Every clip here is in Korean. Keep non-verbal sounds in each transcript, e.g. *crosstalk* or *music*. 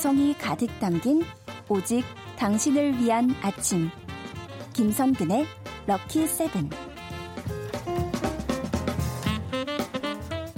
감성이 가득 담긴 오직 당신을 위한 아침. 김선근의 럭키 세븐.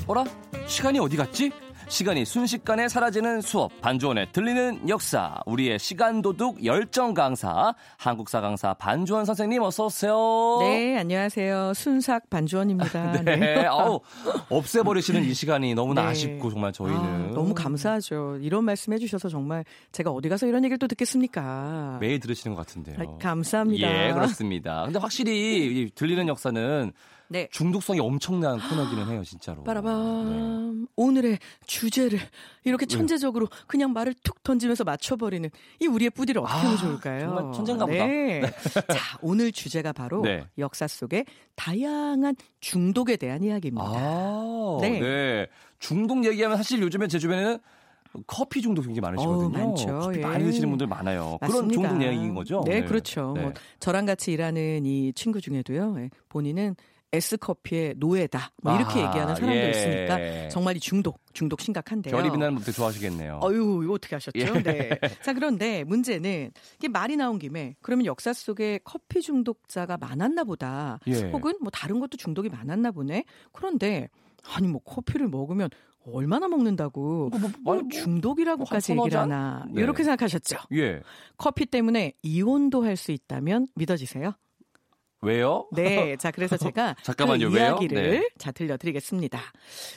어라? 시간이 어디 갔지? 시간이 순식간에 사라지는 수업, 반주원에 들리는 역사, 우리의 시간 도둑 열정 강사, 한국사 강사 반주원 선생님 어서 오세요. 네, 안녕하세요. 순삭 반주원입니다. *laughs* 네. 네. 아우, 없애버리시는 이 시간이 너무나 네. 아쉽고 정말 저희는 아, 너무 감사하죠. 이런 말씀 해주셔서 정말 제가 어디 가서 이런 얘기를 또 듣겠습니까? 매일 들으시는 것 같은데요. 아, 감사합니다. 예, 그렇습니다. 근데 확실히 들리는 역사는 네. 중독성이 엄청난 코너기는 해요, 진짜로. 빠라밤. 네. 오늘의 주제를 이렇게 네. 천재적으로 네. 그냥 말을 툭 던지면서 맞춰버리는 이 우리의 뿌디를 어떻게 하면 아, 좋을까요? 정말 천재인가 보다. 네. 네. *laughs* 자, 오늘 주제가 바로 네. 역사 속의 다양한 중독에 대한 이야기입니다. 아, 네. 중독 얘기하면 사실 요즘에 제 주변에는 커피 중독 굉장히 많으시거든요. 어, 많죠. 커피 예. 많이 드시는 분들 많아요. 맞습니다. 그런 중독 얘기인 거죠? 네, 네. 그렇죠. 네. 뭐 저랑 같이 일하는 이 친구 중에도요. 예, 본인은 S커피의 노예다. 뭐 이렇게 아, 얘기하는 사람도 예. 있으니까 정말 이 중독, 중독 심각한데요. 별이 빛나는 분들 좋아하시겠네요. 어유 이거 어떻게 하셨죠? 예. 네. 자, 그런데 문제는 이게 말이 나온 김에 그러면 역사 속에 커피 중독자가 많았나 보다. 예. 혹은 뭐 다른 것도 중독이 많았나 보네. 그런데 아니 뭐 커피를 먹으면 얼마나 먹는다고 뭐, 뭐, 뭐, 뭐 중독이라고까지 얘기를 하나 네. 이렇게 생각하셨죠? 예. 커피 때문에 이혼도 할 수 있다면 믿어지세요? 왜요? 네. 자, 그래서 *laughs* 제가 잠깐만요. 그 이야기를 네. 자 들려드리겠습니다.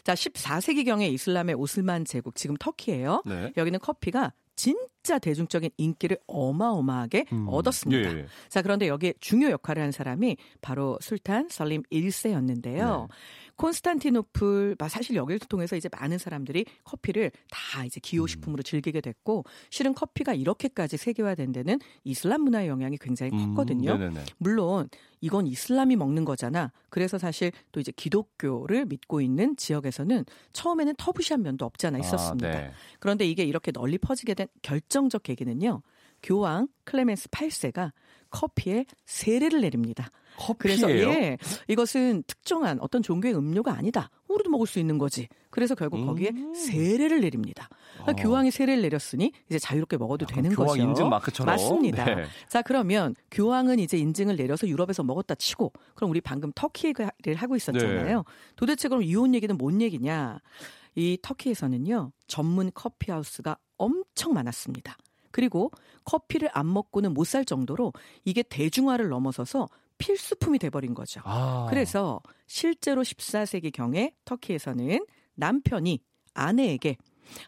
자, 14세기경의 이슬람의 오스만 제국 지금 터키예요. 네. 여기는 커피가 진짜 대중적인 인기를 어마어마하게 음, 얻었습니다. 예, 예. 자, 그런데 여기에 중요 역할을 한 사람이 바로 술탄 살림 1세였는데요. 네. 콘스탄티노플 사실 여기를 통해서 이제 많은 사람들이 커피를 다 이제 기호식품으로 음. 즐기게 됐고 실은 커피가 이렇게까지 세계화된 데는 이슬람 문화의 영향이 굉장히 음, 컸거든요. 음, 물론 이건 이슬람이 먹는 거잖아. 그래서 사실 또 이제 기독교를 믿고 있는 지역에서는 처음에는 터부시한 면도 없잖아 있었습니다. 아, 네. 그런데 이게 이렇게 널리 퍼지게 된 결정적 계기는요. 교황 클레멘스 8세가 커피에 세례를 내립니다. 커피예요? 그래서 예, 이것은 특정한 어떤 종교의 음료가 아니다. 우리도 먹을 수 있는 거지. 그래서 결국 음. 거기에 세례를 내립니다. 그러니까 어. 교황이 세례를 내렸으니 이제 자유롭게 먹어도 되는 교황 거죠. 인증 마크처럼. 맞습니다. 네. 자 그러면 교황은 이제 인증을 내려서 유럽에서 먹었다 치고 그럼 우리 방금 터키 를 하고 있었잖아요. 네. 도대체 그럼 이혼 얘기는 뭔 얘기냐? 이 터키에서는요 전문 커피 하우스가 엄청 많았습니다. 그리고 커피를 안 먹고는 못 살 정도로 이게 대중화를 넘어서서 필수품이 돼버린 거죠. 아. 그래서 실제로 14세기 경에 터키에서는 남편이 아내에게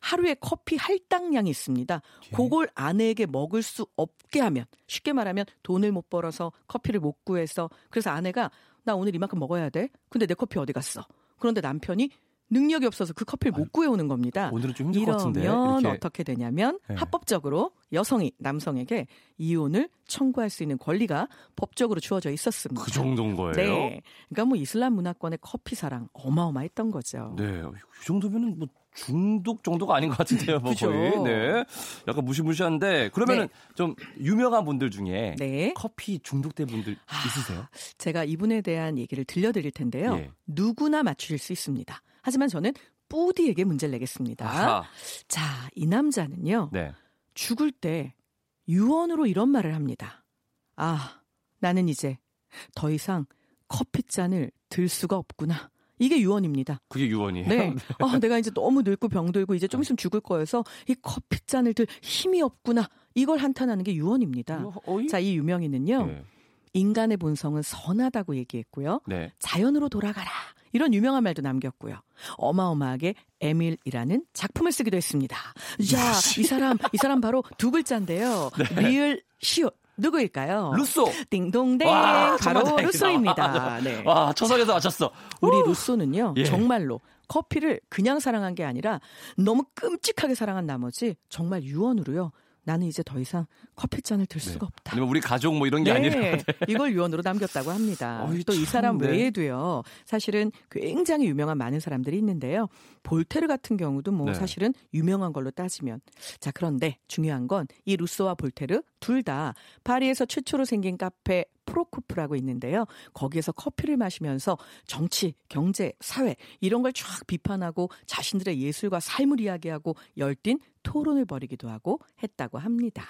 하루에 커피 할당량이 있습니다. 예. 그걸 아내에게 먹을 수 없게 하면 쉽게 말하면 돈을 못 벌어서 커피를 못 구해서 그래서 아내가 나 오늘 이만큼 먹어야 돼. 근데 내 커피 어디 갔어? 그런데 남편이 능력이 없어서 그 커피를 못 구해오는 겁니다. 오늘은 좀 힘들 것 같은데. 이러면 어떻게 되냐면 네. 합법적으로 여성이 남성에게 이혼을 청구할 수 있는 권리가 법적으로 주어져 있었습니다. 그 정도인 거예요? 네. 그러니까 뭐 이슬람 문화권의 커피 사랑 어마어마했던 거죠. 네. 이 정도면은 뭐 중독 정도가 아닌 것 같은데요, 뭐 거의. 네. 약간 무시무시한데 그러면은 네. 좀 유명한 분들 중에 네. 커피 중독된 분들 아, 있으세요? 제가 이분에 대한 얘기를 들려드릴 텐데요. 예. 누구나 맞추실 수 있습니다. 하지만 저는 뿌디에게 문제를 내겠습니다. 아하. 자, 이 남자는요. 네. 죽을 때 유언으로 이런 말을 합니다. 아, 나는 이제 더 이상 커피잔을 들 수가 없구나. 이게 유언입니다. 그게 유언이에요? 네. *laughs* 아, 내가 이제 너무 늙고 병들고 이제 좀 있으면 죽을 거여서 이 커피잔을 들 힘이 없구나. 이걸 한탄하는 게 유언입니다. 어이? 자, 이 유명인은요. 네. 인간의 본성은 선하다고 얘기했고요. 네. 자연으로 돌아가라. 이런 유명한 말도 남겼고요. 어마어마하게 에밀이라는 작품을 쓰기도 했습니다. 자, 이 사람, 이 사람 바로 두 글자인데요. 네. 리을 시옷. 누구일까요? 루소. 띵동댕. 와, 바로 루소입니다. 네. 와, 초석에서 맞췄어. 우리 루소는요, 예. 정말로 커피를 그냥 사랑한 게 아니라 너무 끔찍하게 사랑한 나머지 정말 유언으로요. 나는 이제 더 이상 커피잔을 들 네. 수가 없다. 아니면 우리 가족 뭐 이런 게 네, 아니라 이걸 유언으로 남겼다고 합니다. 또 이 사람 네. 외에도요. 사실은 굉장히 유명한 많은 사람들이 있는데요. 볼테르 같은 경우도 뭐 네. 사실은 유명한 걸로 따지면 자 그런데 중요한 건 이 루소와 볼테르 둘 다 파리에서 최초로 생긴 카페 프로코프라고 있는데요. 거기에서 커피를 마시면서 정치, 경제, 사회 이런 걸 쫙 비판하고 자신들의 예술과 삶을 이야기하고 열띤 토론을 벌이기도 하고 했다고 합니다.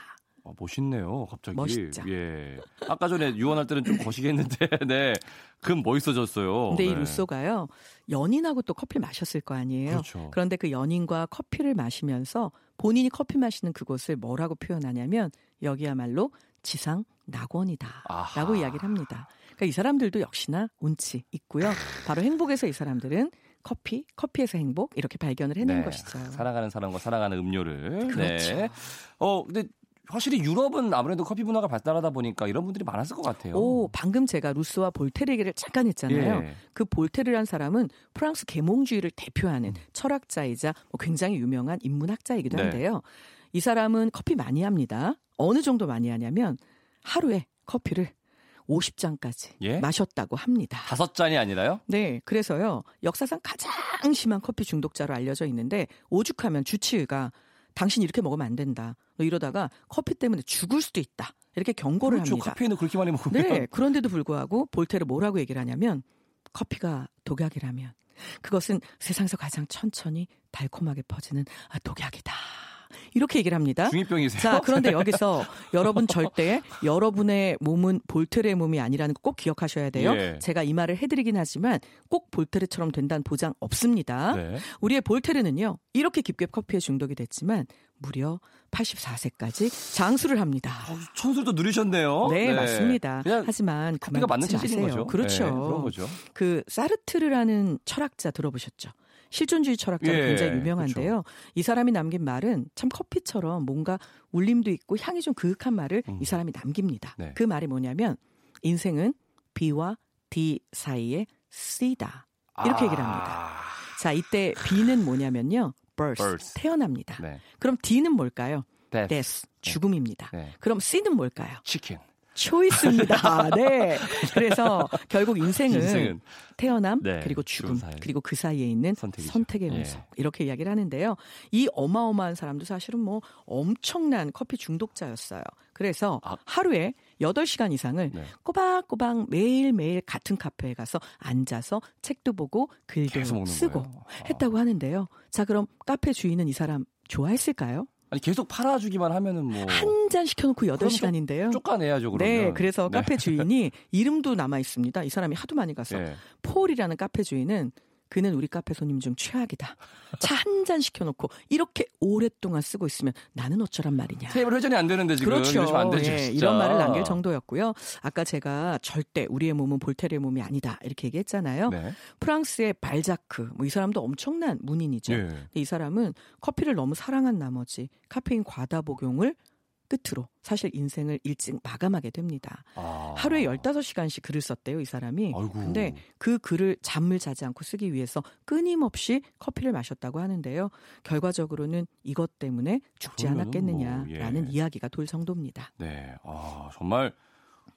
아, 멋있네요, 갑자기. 멋있죠. 예. 아까 전에 유언할 때는 좀 거시기했는데, *laughs* 네. 금 멋있어졌어요. 근데 네. 이 루소가요, 연인하고 또 커피를 마셨을 거 아니에요. 그렇죠. 그런데 그 연인과 커피를 마시면서 본인이 커피 마시는 그곳을 뭐라고 표현하냐면, 여기야말로 지상 낙원이다. 아하. 라고 이야기를 합니다. 그러니까 이 사람들도 역시나 운치 있고요. 바로 행복에서 이 사람들은 커피, 커피에서 행복 이렇게 발견을 해낸 네. 것이죠. 사랑하는 사람과 사랑하는 음료를. 그렇죠. 네. 어, 근데 확실히 유럽은 아무래도 커피 문화가 발달하다 보니까 이런 분들이 많았을 것 같아요. 오, 방금 제가 루스와 볼테르 얘기를 잠깐 했잖아요. 예. 그 볼테르란 사람은 프랑스 계몽주의를 대표하는 철학자이자 뭐 굉장히 유명한 인문학자이기도 네. 한데요. 이 사람은 커피 많이 합니다. 어느 정도 많이 하냐면 하루에 커피를 50잔까지 예? 마셨다고 합니다. 다섯 잔이 아니라요? 네, 그래서요 역사상 가장 심한 커피 중독자로 알려져 있는데 오죽하면 주치의가 당신 이렇게 먹으면 안 된다. 너 이러다가 커피 때문에 죽을 수도 있다. 이렇게 경고를 그렇죠. 합니다. 카페인을 그렇게 많이 먹으면. 네, 그런데도 불구하고 볼테르 뭐라고 얘기를 하냐면 커피가 독약이라면 그것은 세상에서 가장 천천히 달콤하게 퍼지는 아, 독약이다. 이렇게 얘기를 합니다. 중이병이세요? 자, 그런데 여기서 *laughs* 여러분 절대 여러분의 몸은 볼테르의 몸이 아니라는 거 꼭 기억하셔야 돼요. 예. 제가 이 말을 해드리긴 하지만 꼭 볼테르처럼 된다는 보장 없습니다. 네. 우리의 볼테르는요, 이렇게 깊게 커피에 중독이 됐지만 무려 84세까지 장수를 합니다. 어, 천술도 누리셨네요. 네, 맞습니다. 그냥 하지만 커피가 맞는 짓인 마세요. 거죠. 그렇죠. 네, 그런 거죠. 그 사르트르라는 철학자 들어보셨죠? 실존주의 철학자로 예, 굉장히 유명한데요. 그렇죠. 이 사람이 남긴 말은 참 커피처럼 뭔가 울림도 있고 향이 좀 그윽한 말을 음. 이 사람이 남깁니다. 네. 그 말이 뭐냐면 인생은 B와 D 사이에 C다. 이렇게 얘기를 합니다. 아, 자, 이때 B는 뭐냐면요. birth, birth. 태어납니다. 네. 그럼 D는 뭘까요? death. death, 죽음입니다. 네. 그럼 C는 뭘까요? 치킨. 초이스입니다. *laughs* 네. 그래서 결국 인생은, 인생은 태어남 네, 그리고 죽음. 그리고 그 사이에 있는 선택이죠. 선택의 예. 운석 이렇게 이야기를 하는데요. 이 어마어마한 사람도 사실은 뭐 엄청난 커피 중독자였어요. 그래서 아. 하루에 8시간 이상을 네. 꼬박꼬박 매일매일 같은 카페에 가서 앉아서 책도 보고 글도 쓰고 거예요. 아. 했다고 하는데요. 자, 그럼 카페 주인은 이 사람 좋아했을까요? 아니 계속 팔아주기만 하면은 뭐 한 잔 시켜놓고 8시간인데요. 쫓아내야죠 그러면. 네, 그래서 네. 카페 주인이 이름도 남아 있습니다. 이 사람이 하도 많이 가서 예. 폴이라는 카페 주인은 그는 우리 카페 손님 중 최악이다. 차 한 잔 시켜놓고 이렇게 오랫동안 쓰고 있으면 나는 어쩌란 말이냐. 테이블 회전이 안 되는데 지금 그렇죠. 안 되죠. 예. 이런 말을 남길 정도였고요. 아까 제가 절대 우리의 몸은 볼테르의 몸이 아니다 이렇게 얘기했잖아요. 네. 프랑스의 발자크, 뭐 이 사람도 엄청난 문인이죠. 예. 근데 이 사람은 커피를 너무 사랑한 나머지 카페인 과다 복용을 끝으로 사실 인생을 일찍 마감하게 됩니다. 아. 하루에 15시간씩 글을 썼대요, 이 사람이. 아이고. 근데 그 글을 잠을 자지 않고 쓰기 위해서 끊임없이 커피를 마셨다고 하는데요. 결과적으로는 이것 때문에 죽지 않았겠느냐라는 뭐, 예. 이야기가 돌 정도입니다. 네. 아, 정말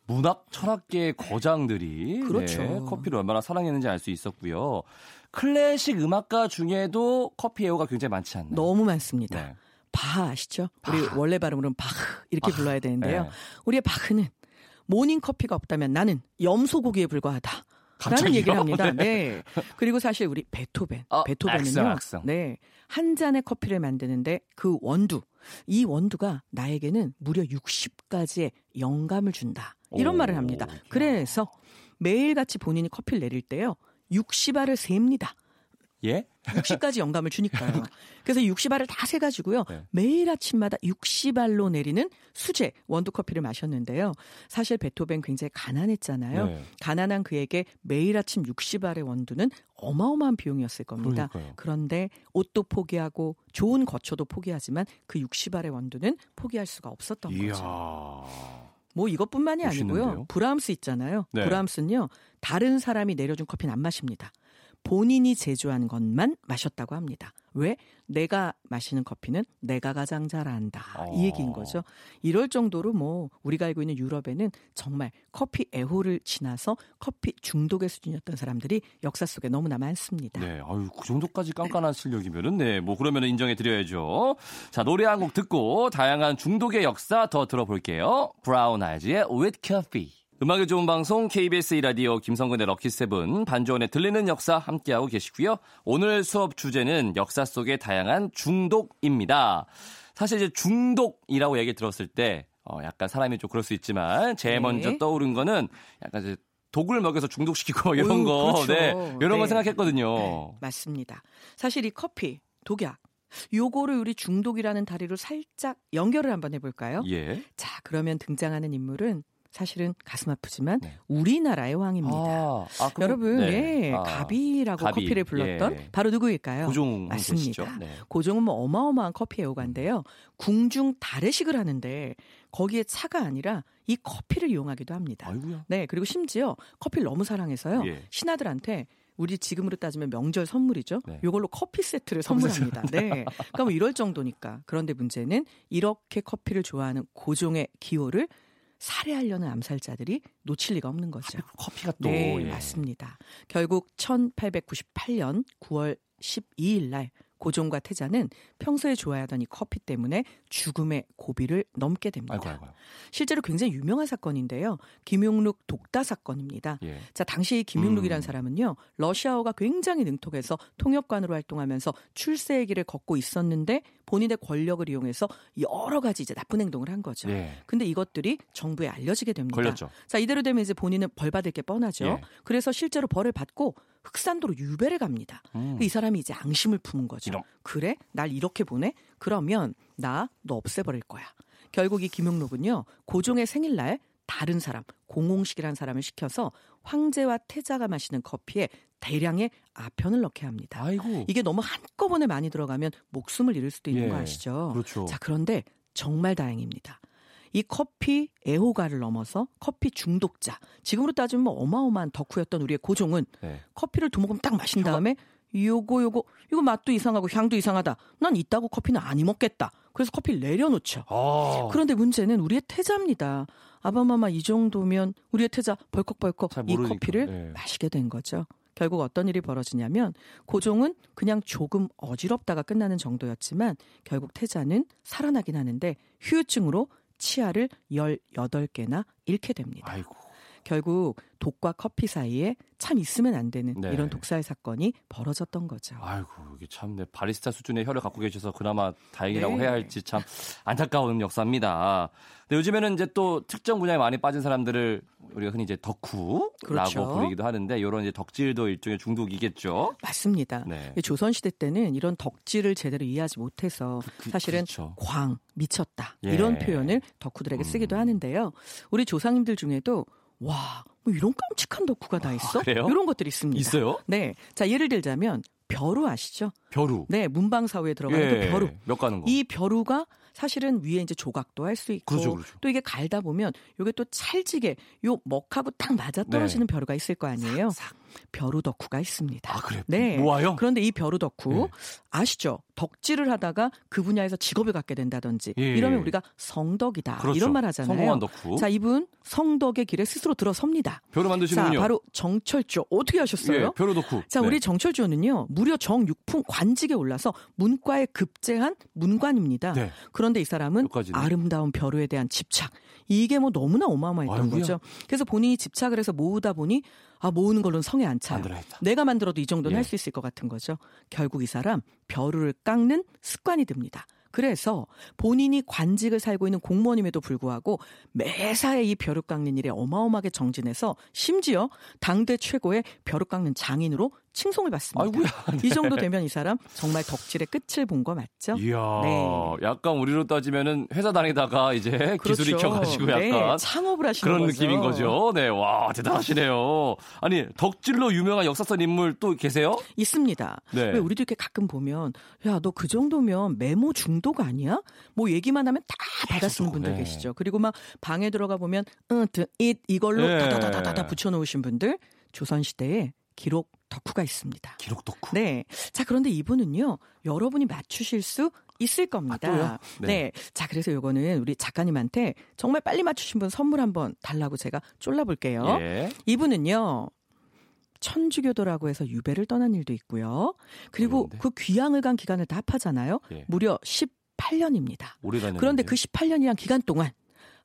문학 철학계의 거장들이 그렇죠. 네, 커피를 얼마나 사랑했는지 알 수 있었고요. 클래식 음악가 중에도 커피 애호가 굉장히 많지 않나요? 너무 많습니다. 네. 바흐 아시죠? 우리 원래 발음으로는 바흐 이렇게 불러야 되는데요. 네. 우리의 바흐는 모닝 커피가 없다면 나는 염소고기에 불과하다. 라는 갑자기요? 얘기를 합니다. *laughs* 네. 네. 그리고 사실 우리 베토벤, 어, 베토벤은요. 악성, 악성. 네. 한 잔의 커피를 만드는데 그 원두, 이 원두가 나에게는 무려 60가지의 영감을 준다. 이런 오, 말을 합니다. 그래서 매일같이 본인이 커피를 내릴 때요. 60알을 셉니다. 예? 60가지 영감을 주니까요. *laughs* 그래서 60알을 다 세 가지고요. 네. 매일 아침마다 60알로 내리는 수제 원두 커피를 마셨는데요. 사실 베토벤 굉장히 가난했잖아요. 네. 가난한 그에게 매일 아침 60알의 원두는 어마어마한 비용이었을 겁니다. 그러니까요. 그런데 옷도 포기하고 좋은 거처도 포기하지만 그 60알의 원두는 포기할 수가 없었던 이야. 거죠. 뭐 이것뿐만이? 아니고요. 브라함스 있잖아요. 네. 브라함스는요. 다른 사람이 내려준 커피는 안 마십니다. 본인이 제조한 것만 마셨다고 합니다. 왜? 내가 마시는 커피는 내가 가장 잘 안다. 어. 이 얘기인 거죠. 이럴 정도로 뭐 우리가 알고 있는 유럽에는 정말 커피 애호를 지나서 커피 중독의 수준이었던 사람들이 역사 속에 너무나 많습니다. 네, 아유, 그 정도까지 깐깐한 실력이면은, 네, 뭐, 그러면 인정해 드려야죠. 자, 노래 한 곡 듣고, 다양한 중독의 역사 더 들어볼게요. 브라운 아이즈의 With Coffee. 음악이 좋은 방송 KBS 이라디오 김성근의 럭키세븐 반주원의 들리는 역사 함께하고 계시고요. 오늘 수업 주제는 역사 속의 다양한 중독입니다. 사실 이제 중독이라고 얘기 들었을 때 어, 약간 사람이 좀 그럴 수 있지만 제일 네. 먼저 떠오른 거는 약간 이제 독을 먹여서 중독시키고 *laughs* 이런 거, 그렇죠. 네, 이런 네. 거 생각했거든요. 네, 맞습니다. 사실 이 커피, 독약, 요거를 우리 중독이라는 다리로 살짝 연결을 한번 해볼까요? 예. 자, 그러면 등장하는 인물은 사실은 가슴 아프지만 네. 우리나라의 왕입니다. 아, 아, 여러분, 네. 예, 아, 가비라고 가비. 커피를 불렀던 예. 바로 누구일까요? 고종 맞습니다. 네. 고종은 뭐 어마어마한 커피 애호가인데요. 궁중 달래식을 하는데 거기에 차가 아니라 이 커피를 이용하기도 합니다. 아이고야. 네, 그리고 심지어 커피를 너무 사랑해서요. 예. 신하들한테 우리 지금으로 따지면 명절 선물이죠. 네. 이걸로 커피 세트를 선물합니다. 네. 그러니까 뭐 이럴 정도니까. 그런데 문제는 이렇게 커피를 좋아하는 고종의 기호를 살해하려는 암살자들이 놓칠 리가 없는 거죠. 커피가 또 네, 예. 맞습니다. 결국 1898년 9월 12일 날 고종과 태자는 평소에 좋아하던 이 커피 때문에 죽음의 고비를 넘게 됩니다. 아이고, 아이고. 실제로 굉장히 유명한 사건인데요. 김용룩 독다 사건입니다. 예. 자, 당시 김용룩이라는 음. 사람은요. 러시아어가 굉장히 능통해서 통역관으로 활동하면서 출세의 길을 걷고 있었는데 본인의 권력을 이용해서 여러 가지 이제 나쁜 행동을 한 거죠. 예. 근데 이것들이 정부에 알려지게 됩니다. 걸렸죠. 자, 이대로 되면 이제 본인은 벌 받을 게 뻔하죠. 예. 그래서 실제로 벌을 받고 흑산도로 유배를 갑니다. 음. 이 사람이 이제 앙심을 품은 거죠. 이런. 그래? 날 이렇게 보내? 그러면 나 너 없애버릴 거야. 결국 이 김용록은요. 고종의 생일날 다른 사람, 공홍식이라는 사람을 시켜서 황제와 태자가 마시는 커피에 대량의 아편을 넣게 합니다. 아이고. 이게 너무 한꺼번에 많이 들어가면 목숨을 잃을 수도 있는 예. 거 아시죠? 그렇죠. 자, 그런데 정말 다행입니다. 이 커피 애호가를 넘어서 커피 중독자, 지금으로 따지면 뭐 어마어마한 덕후였던 우리의 고종은 네. 커피를 두 모금 딱 마신 다음에 요거 요거 이거 맛도 이상하고 향도 이상하다. 난 이따고 커피는 아니 먹겠다. 그래서 커피를 내려놓죠. 아. 그런데 문제는 우리의 태자입니다. 아바마마 이 정도면 우리의 태자 벌컥벌컥 이 커피를 네. 마시게 된 거죠. 결국 어떤 일이 벌어지냐면 고종은 그냥 조금 어지럽다가 끝나는 정도였지만 결국 태자는 살아나긴 하는데 휴유증으로 치아를 18개나 잃게 됩니다. 아이고. 결국 독과 커피 사이에 참 있으면 안 되는 네. 이런 독살 사건이 벌어졌던 거죠. 아이고 이게 참 네, 바리스타 수준의 혀를 갖고 계셔서 그나마 다행이라고 네. 해야 할지 참 안타까운 역사입니다. 근데 요즘에는 이제 또 특정 분야에 많이 빠진 사람들을 우리가 흔히 이제 덕후라고 그렇죠. 부르기도 하는데 이런 이제 덕질도 일종의 중독이겠죠. 맞습니다. 네. 조선 시대 때는 이런 덕질을 제대로 이해하지 못해서 그, 사실은 그렇죠. 광 미쳤다 예. 이런 표현을 덕후들에게 쓰기도 음. 하는데요. 우리 조상님들 중에도 와, 뭐 이런 깜찍한 덕후가 다 있어? 아, 이런 것들이 있습니다. 있어요? 네. 자, 예를 들자면 벼루 아시죠? 벼루. 네, 문방 사후에 들어가는 예, 그 벼루. 몇 가는 거. 이 벼루가 사실은 위에 이제 조각도 할 수 있고 그렇죠, 그렇죠. 또 이게 갈다 보면 이게 또 찰지게 요 먹하고 딱 맞아 떨어지는 네. 벼루가 있을 거 아니에요. 싹, 싹. 벼루 덕후가 있습니다. 아, 그래요? 네. 모아요? 그런데 이 벼루 덕후 네. 아시죠? 덕질을 하다가 그 분야에서 직업을 갖게 된다든지 예. 이러면 우리가 성덕이다 그렇죠. 이런 말 하잖아요. 성공한 덕후. 자, 이분 성덕의 길에 스스로 들어섭니다. 벼루 만드시는군요. 자, 바로 정철조 어떻게 하셨어요? 예, 벼루 덕후. 자, 네. 우리 정철조는요 무려 정육품 관직에 올라서 문과에 급제한 문관입니다. 네. 그런데 이 사람은 아름다운 벼루에 대한 집착 이게 뭐 너무나 어마어마했던 아이고야. 거죠. 그래서 본인이 집착을 해서 모으다 보니 아 모으는 걸로는 성에 안 차요. 내가 만들어도 이 정도는 예. 할수 있을 것 같은 거죠. 결국 이 사람 벼루를 깎는 습관이 듭니다. 그래서 본인이 관직을 살고 있는 공무원임에도 불구하고 매사에 이 벼룩 깎는 일에 어마어마하게 정진해서 심지어 당대 최고의 벼룩 깎는 장인으로 칭송을 받습니다. 아이고야, 네. *laughs* 이 정도 되면 이 사람 정말 덕질의 끝을 본 거 맞죠? 이야, 네. 약간 우리로 따지면은 회사 다니다가 이제 그렇죠. 기술 익혀가지고 약간 네, 창업을 하시는 그런 거죠. 느낌인 거죠. 네, 와 대단하시네요. 아니 덕질로 유명한 역사선 인물 또 계세요? 있습니다. 네. 왜 우리도 이렇게 가끔 보면 야 너 그 정도면 메모 중독 아니야? 뭐 얘기만 하면 다 받아 쓰는 분들 네. 계시죠. 그리고 막 방에 들어가 보면 은트 잇 이걸로 네. 다다다다다 붙여놓으신 분들 조선 시대에 기록 덕후가 있습니다. 기록 덕후. 네. 자, 그런데 이분은요, 여러분이 맞추실 수 있을 겁니다. 아? 네. 네. 자, 그래서 요거는 우리 작가님한테 정말 빨리 맞추신 분 선물 한번 달라고 제가 쫄라 볼게요. 예. 이분은요, 천주교도라고 해서 유배를 떠난 일도 있고요. 그리고? 그 귀향을 간 기간을 다 합하잖아요. 예. 무려 18년입니다. 오래 다녔는데. 그런데 그 18년이란 기간 동안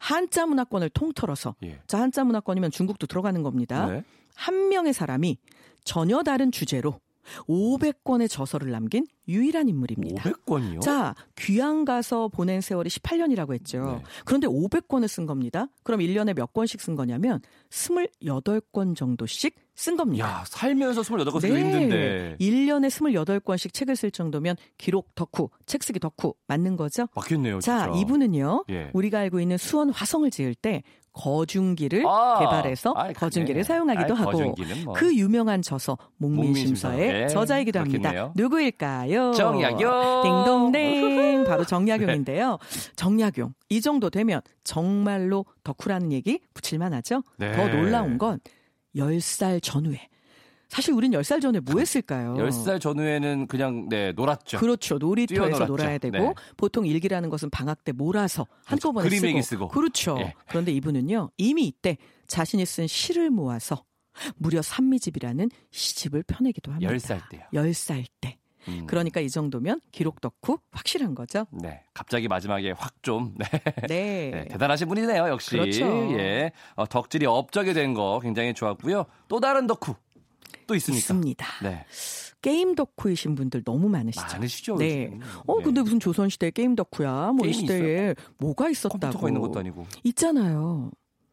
한자 문화권을 통틀어서 예. 자 한자 문화권이면 중국도 들어가는 겁니다. 네. 한 명의 사람이 전혀 다른 주제로 500권의 저서를 남긴 유일한 인물입니다. 500권이요? 자, 귀양 가서 보낸 세월이 18년이라고 했죠. 네. 그런데 500권을 쓴 겁니다. 그럼 1년에 몇 권씩 쓴 거냐면 28권 정도씩 쓴 겁니다. 야, 살면서 28권 쓰기 네. 힘든데. 1년에 28권씩 책을 쓸 정도면 기록 덕후, 책 쓰기 덕후 맞는 거죠? 맞겠네요. 자, 진짜. 이분은요. 예. 우리가 알고 있는 수원 화성을 지을 때 거중기를 아, 개발해서 아, 거중기를 사용하기도 아, 하고 뭐. 그 유명한 저서 목민심서의 네, 저자이기도 합니다. 그렇겠네요. 누구일까요? 정약용. 딩동댕. 바로 정약용인데요. 정약용. 이 정도 되면 정말로 덕후라는 얘기 붙일만 하죠. 네. 더 놀라운 건 10살 전후에 사실 우린 10살 전에 뭐 했을까요? 10살 전후에는 그냥 네, 놀았죠. 그렇죠. 놀이터에서 놀아야 되고 네. 보통 일기라는 것은 방학 때 몰아서 한꺼번에 그렇죠. 쓰고. 쓰고. 그렇죠. 네. 그런데 이분은요. 이미 이때 자신이 쓴 시를 모아서 무려 산미집이라는 시집을 펴내기도 합니다. 10살 때요. 10살 때. 음. 그러니까 이 정도면 기록 덕후 확실한 거죠. 네. 갑자기 마지막에 확 좀. *laughs* 네. 네. 네. 대단하신 분이네요, 역시. 그렇죠. 예. 어, 덕질이 업적이 된 거 굉장히 좋았고요. 또 다른 덕후. 또 있습니까? 있습니다. 네. 게임 덕후이신 분들 너무 많으시죠. 많으시죠. 네. 요즘. 어 근데 무슨 조선 시대 게임 덕후야? 뭐 이 시대에 있어요? 뭐가 있었다고? 컴퓨터가 있는 것도 아니고. 있잖아요.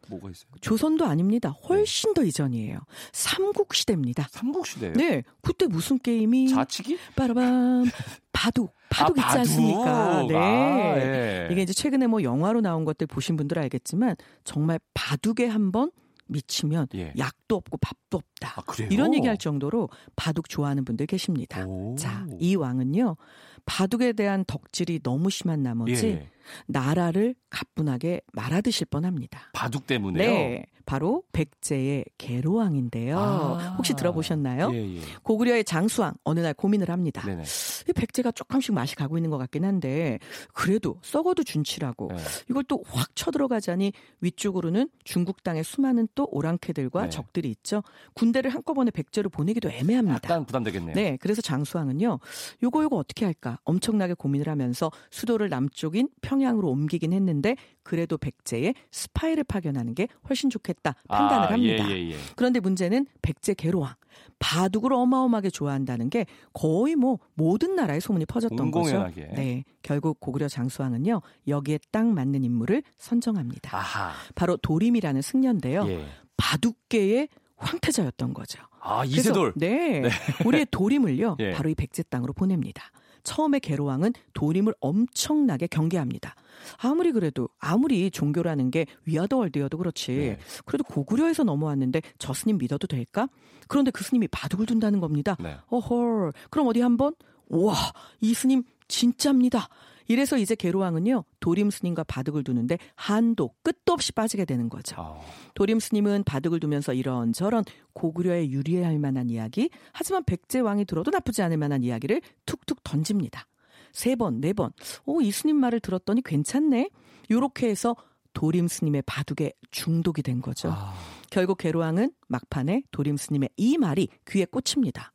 뭐가 있어요? 조선도 아닙니다. 훨씬 네. 더 이전이에요. 삼국 시대입니다. 삼국 시대요? 네. 그때 무슨 게임이 자치기? 빠라밤 바둑 *laughs* 바둑 아, 있지 않습니까? 네. 아, 예. 이게 이제 최근에 뭐 영화로 나온 것들 보신 분들 알겠지만 정말 바둑에 한번 미치면 예. 약도 없고 밥도 없다. 아, 이런 얘기할 정도로 바둑 좋아하는 분들 계십니다. 오. 자, 이 왕은요. 바둑에 대한 덕질이 너무 심한 나머지 예. 나라를 가뿐하게 말아드실 뻔합니다. 바둑 때문에요? 네. 바로 백제의 계로왕인데요. 아. 혹시 들어보셨나요? 예, 예. 고구려의 장수왕 어느 날 고민을 합니다. 네네. 이 백제가 조금씩 맛이 가고 있는 것 같긴 한데 그래도 썩어도 준치라고 네. 이걸 또 확 쳐들어가자니 위쪽으로는 중국 땅에 수많은 또 오랑캐들과 네. 적들이 있죠. 군대를 한꺼번에 백제로 보내기도 애매합니다. 약간 부담되겠네요. 네, 그래서 장수왕은요. 요거 요거 어떻게 할까 엄청나게 고민을 하면서 수도를 남쪽인 평양으로 옮기긴 했는데 그래도 백제에 스파이를 파견하는 게 훨씬 좋겠다 판단을 아, 합니다. 예, 예, 예. 그런데 문제는 백제 개로왕 바둑을 어마어마하게 좋아한다는 게 거의 뭐 모든 나라에 소문이 퍼졌던 거죠. 네, 결국 고구려 장수왕은요 여기에 딱 맞는 인물을 선정합니다. 아하. 바로 도림이라는 승려인데요. 예. 바둑계의 황태자였던 거죠. 아 이세돌. 네, 네, 우리의 도림을요 *laughs* 예. 바로 이 백제 땅으로 보냅니다. 처음에 게로왕은 도림을 엄청나게 경계합니다. 아무리 그래도 아무리 종교라는 게 위아더 월드여도 그렇지. 네. 그래도 고구려에서 넘어왔는데 저 스님 믿어도 될까? 그런데 그 스님이 바둑을 둔다는 겁니다. 네. 어헐. 그럼 어디 한번 와, 이 스님 진짜입니다. 이래서 이제 계로왕은요 도림 스님과 바둑을 두는데 한도 끝도 없이 빠지게 되는 거죠. 어. 도림 스님은 바둑을 두면서 이런 저런 고구려에 유리할 만한 이야기, 하지만 백제 왕이 들어도 나쁘지 않을 만한 이야기를 툭툭 던집니다. 세 번, 네 번. 오, 이 스님 말을 들었더니 괜찮네. 요렇게 해서 도림 스님의 바둑에 중독이 된 거죠. 아. 결국 계로왕은 막판에 도림 스님의 이 말이 귀에 꽂힙니다.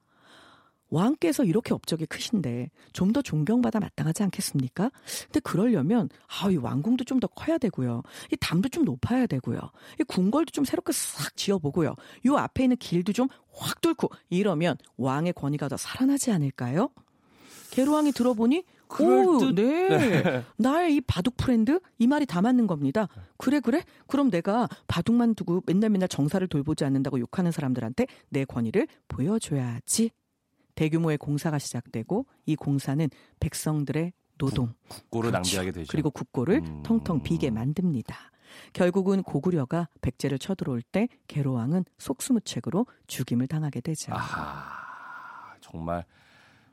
왕께서 이렇게 업적이 크신데 좀 더 존경받아 마땅하지 않겠습니까? 근데 그러려면 아, 이 왕궁도 좀 더 커야 되고요. 이 담도 좀 높아야 되고요. 이 궁궐도 좀 새롭게 싹 지어보고요. 요 앞에 있는 길도 좀 확 뚫고 이러면 왕의 권위가 더 살아나지 않을까요? 개로왕이 들어보니 오, 네. 네. 나의 이 바둑 friend 이 말이 다 맞는 겁니다. 그래 그래? 그럼 내가 바둑만 두고 맨날 맨날 정사를 돌보지 않는다고 욕하는 사람들한테 내 권위를 보여줘야지. 대규모의 공사가 시작되고 이 공사는 백성들의 노동, 국 고를 그렇죠. 낭비하게 되죠. 그리고 국고를 음. 텅텅 비게 만듭니다. 결국은 고구려가 백제를 쳐들어올 때 계로왕은 속수무책으로 죽임을 당하게 되죠. 아, 정말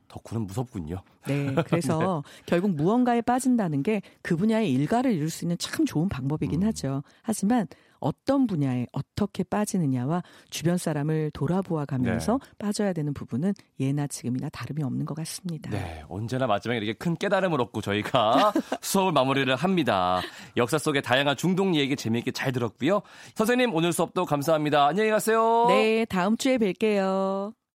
덕후는 무섭군요. 네, *laughs* 그래서 네. 결국 무언가에 빠진다는 게 그 분야의 일가를 이룰 수 있는 참 좋은 방법이긴 음. 하죠. 하지만 어떤 분야에 어떻게 빠지느냐와 주변 사람을 돌아보아 가면서 네. 빠져야 되는 부분은 예나 지금이나 다름이 없는 것 같습니다. 네, 언제나 마지막에 이렇게 큰 깨달음을 얻고 저희가 *laughs* 수업을 마무리를 합니다. 역사 속의 다양한 중동 얘기 재미있게 잘 들었고요. 선생님 오늘 수업도 감사합니다. 안녕히 가세요. 네, 다음 주에 뵐게요.